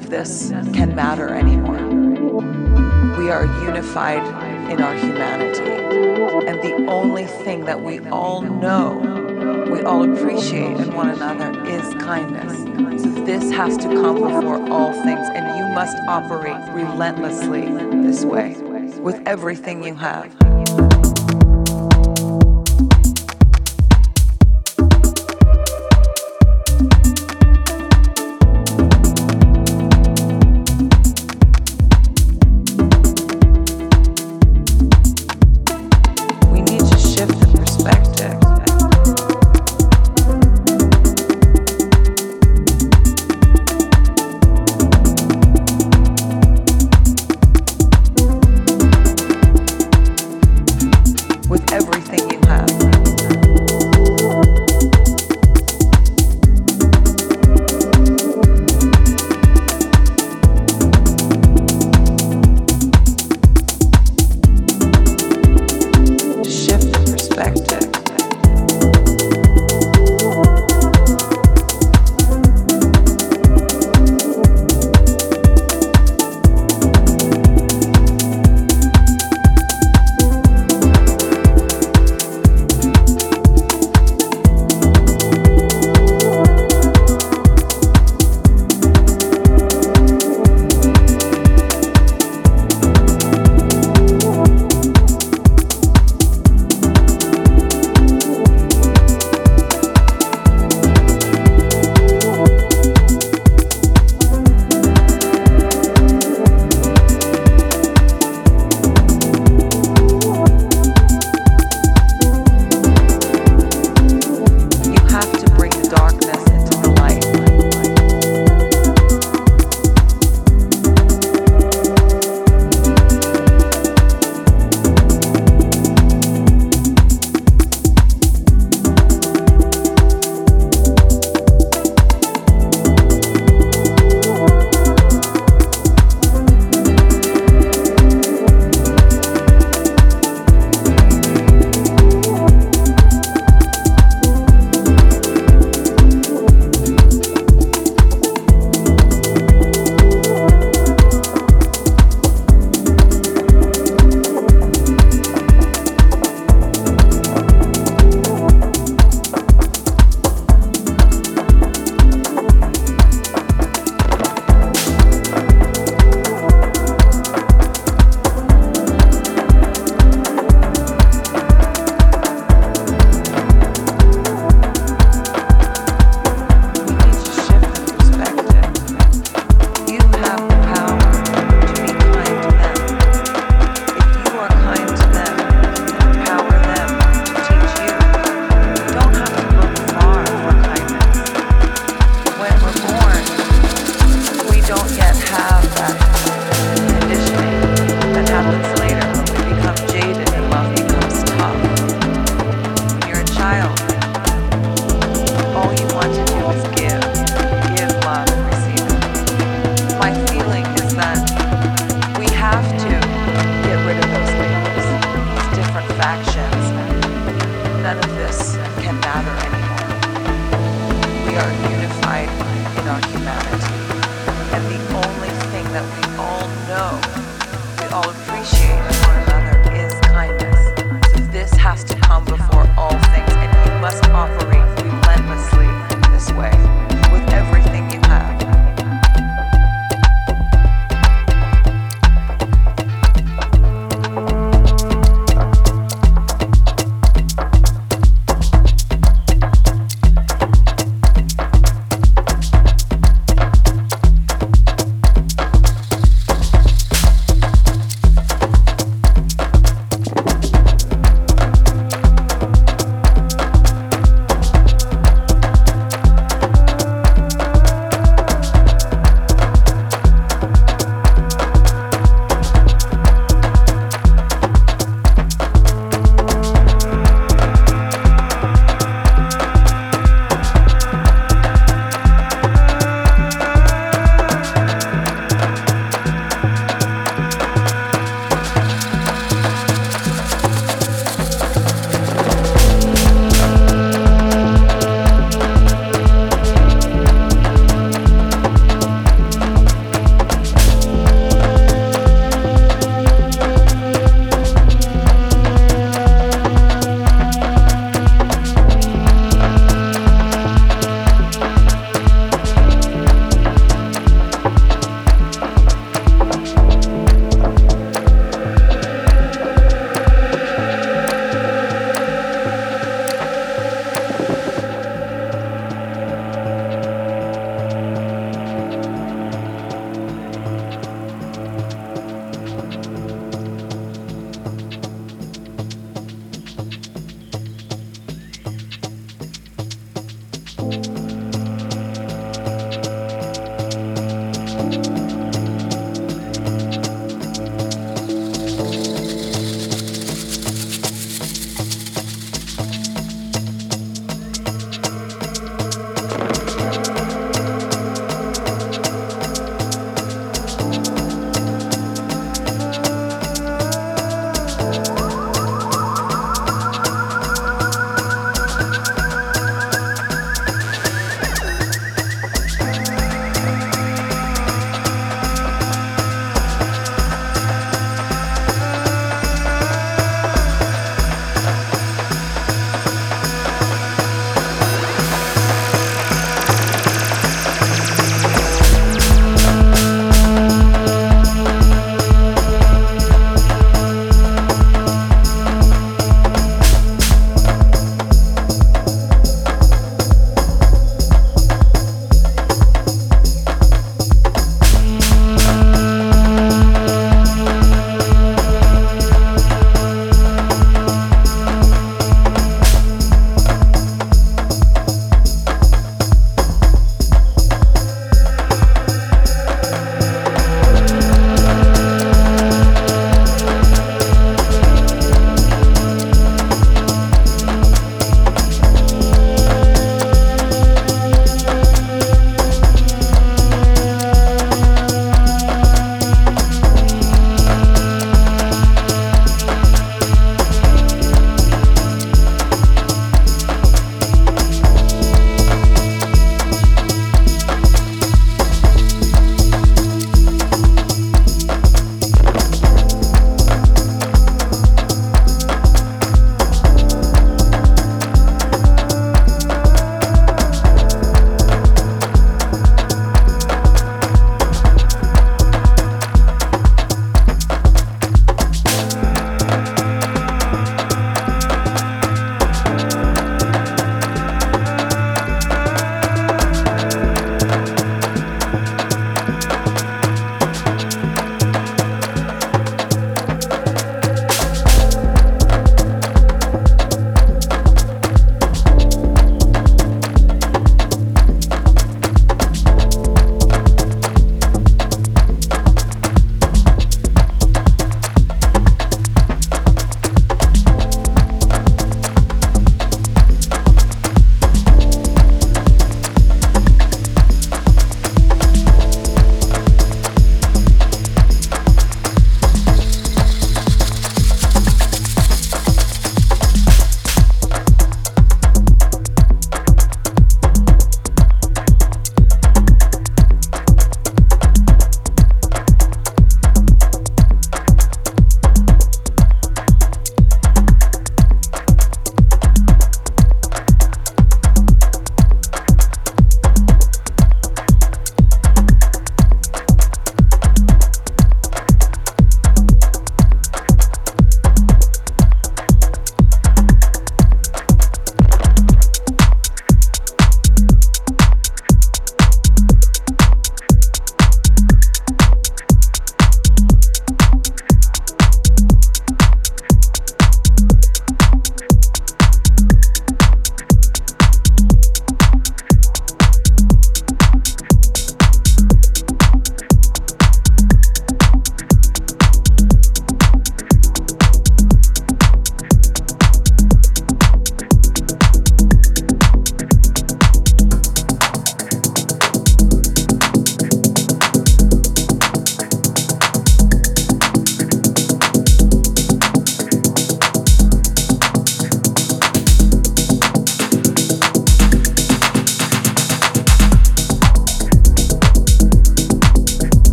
of this can matter anymore. We are unified in our humanity. And the only thing that we all know, we all appreciate in one another is kindness. So this has to come before all things, and you must operate relentlessly this way with everything you have.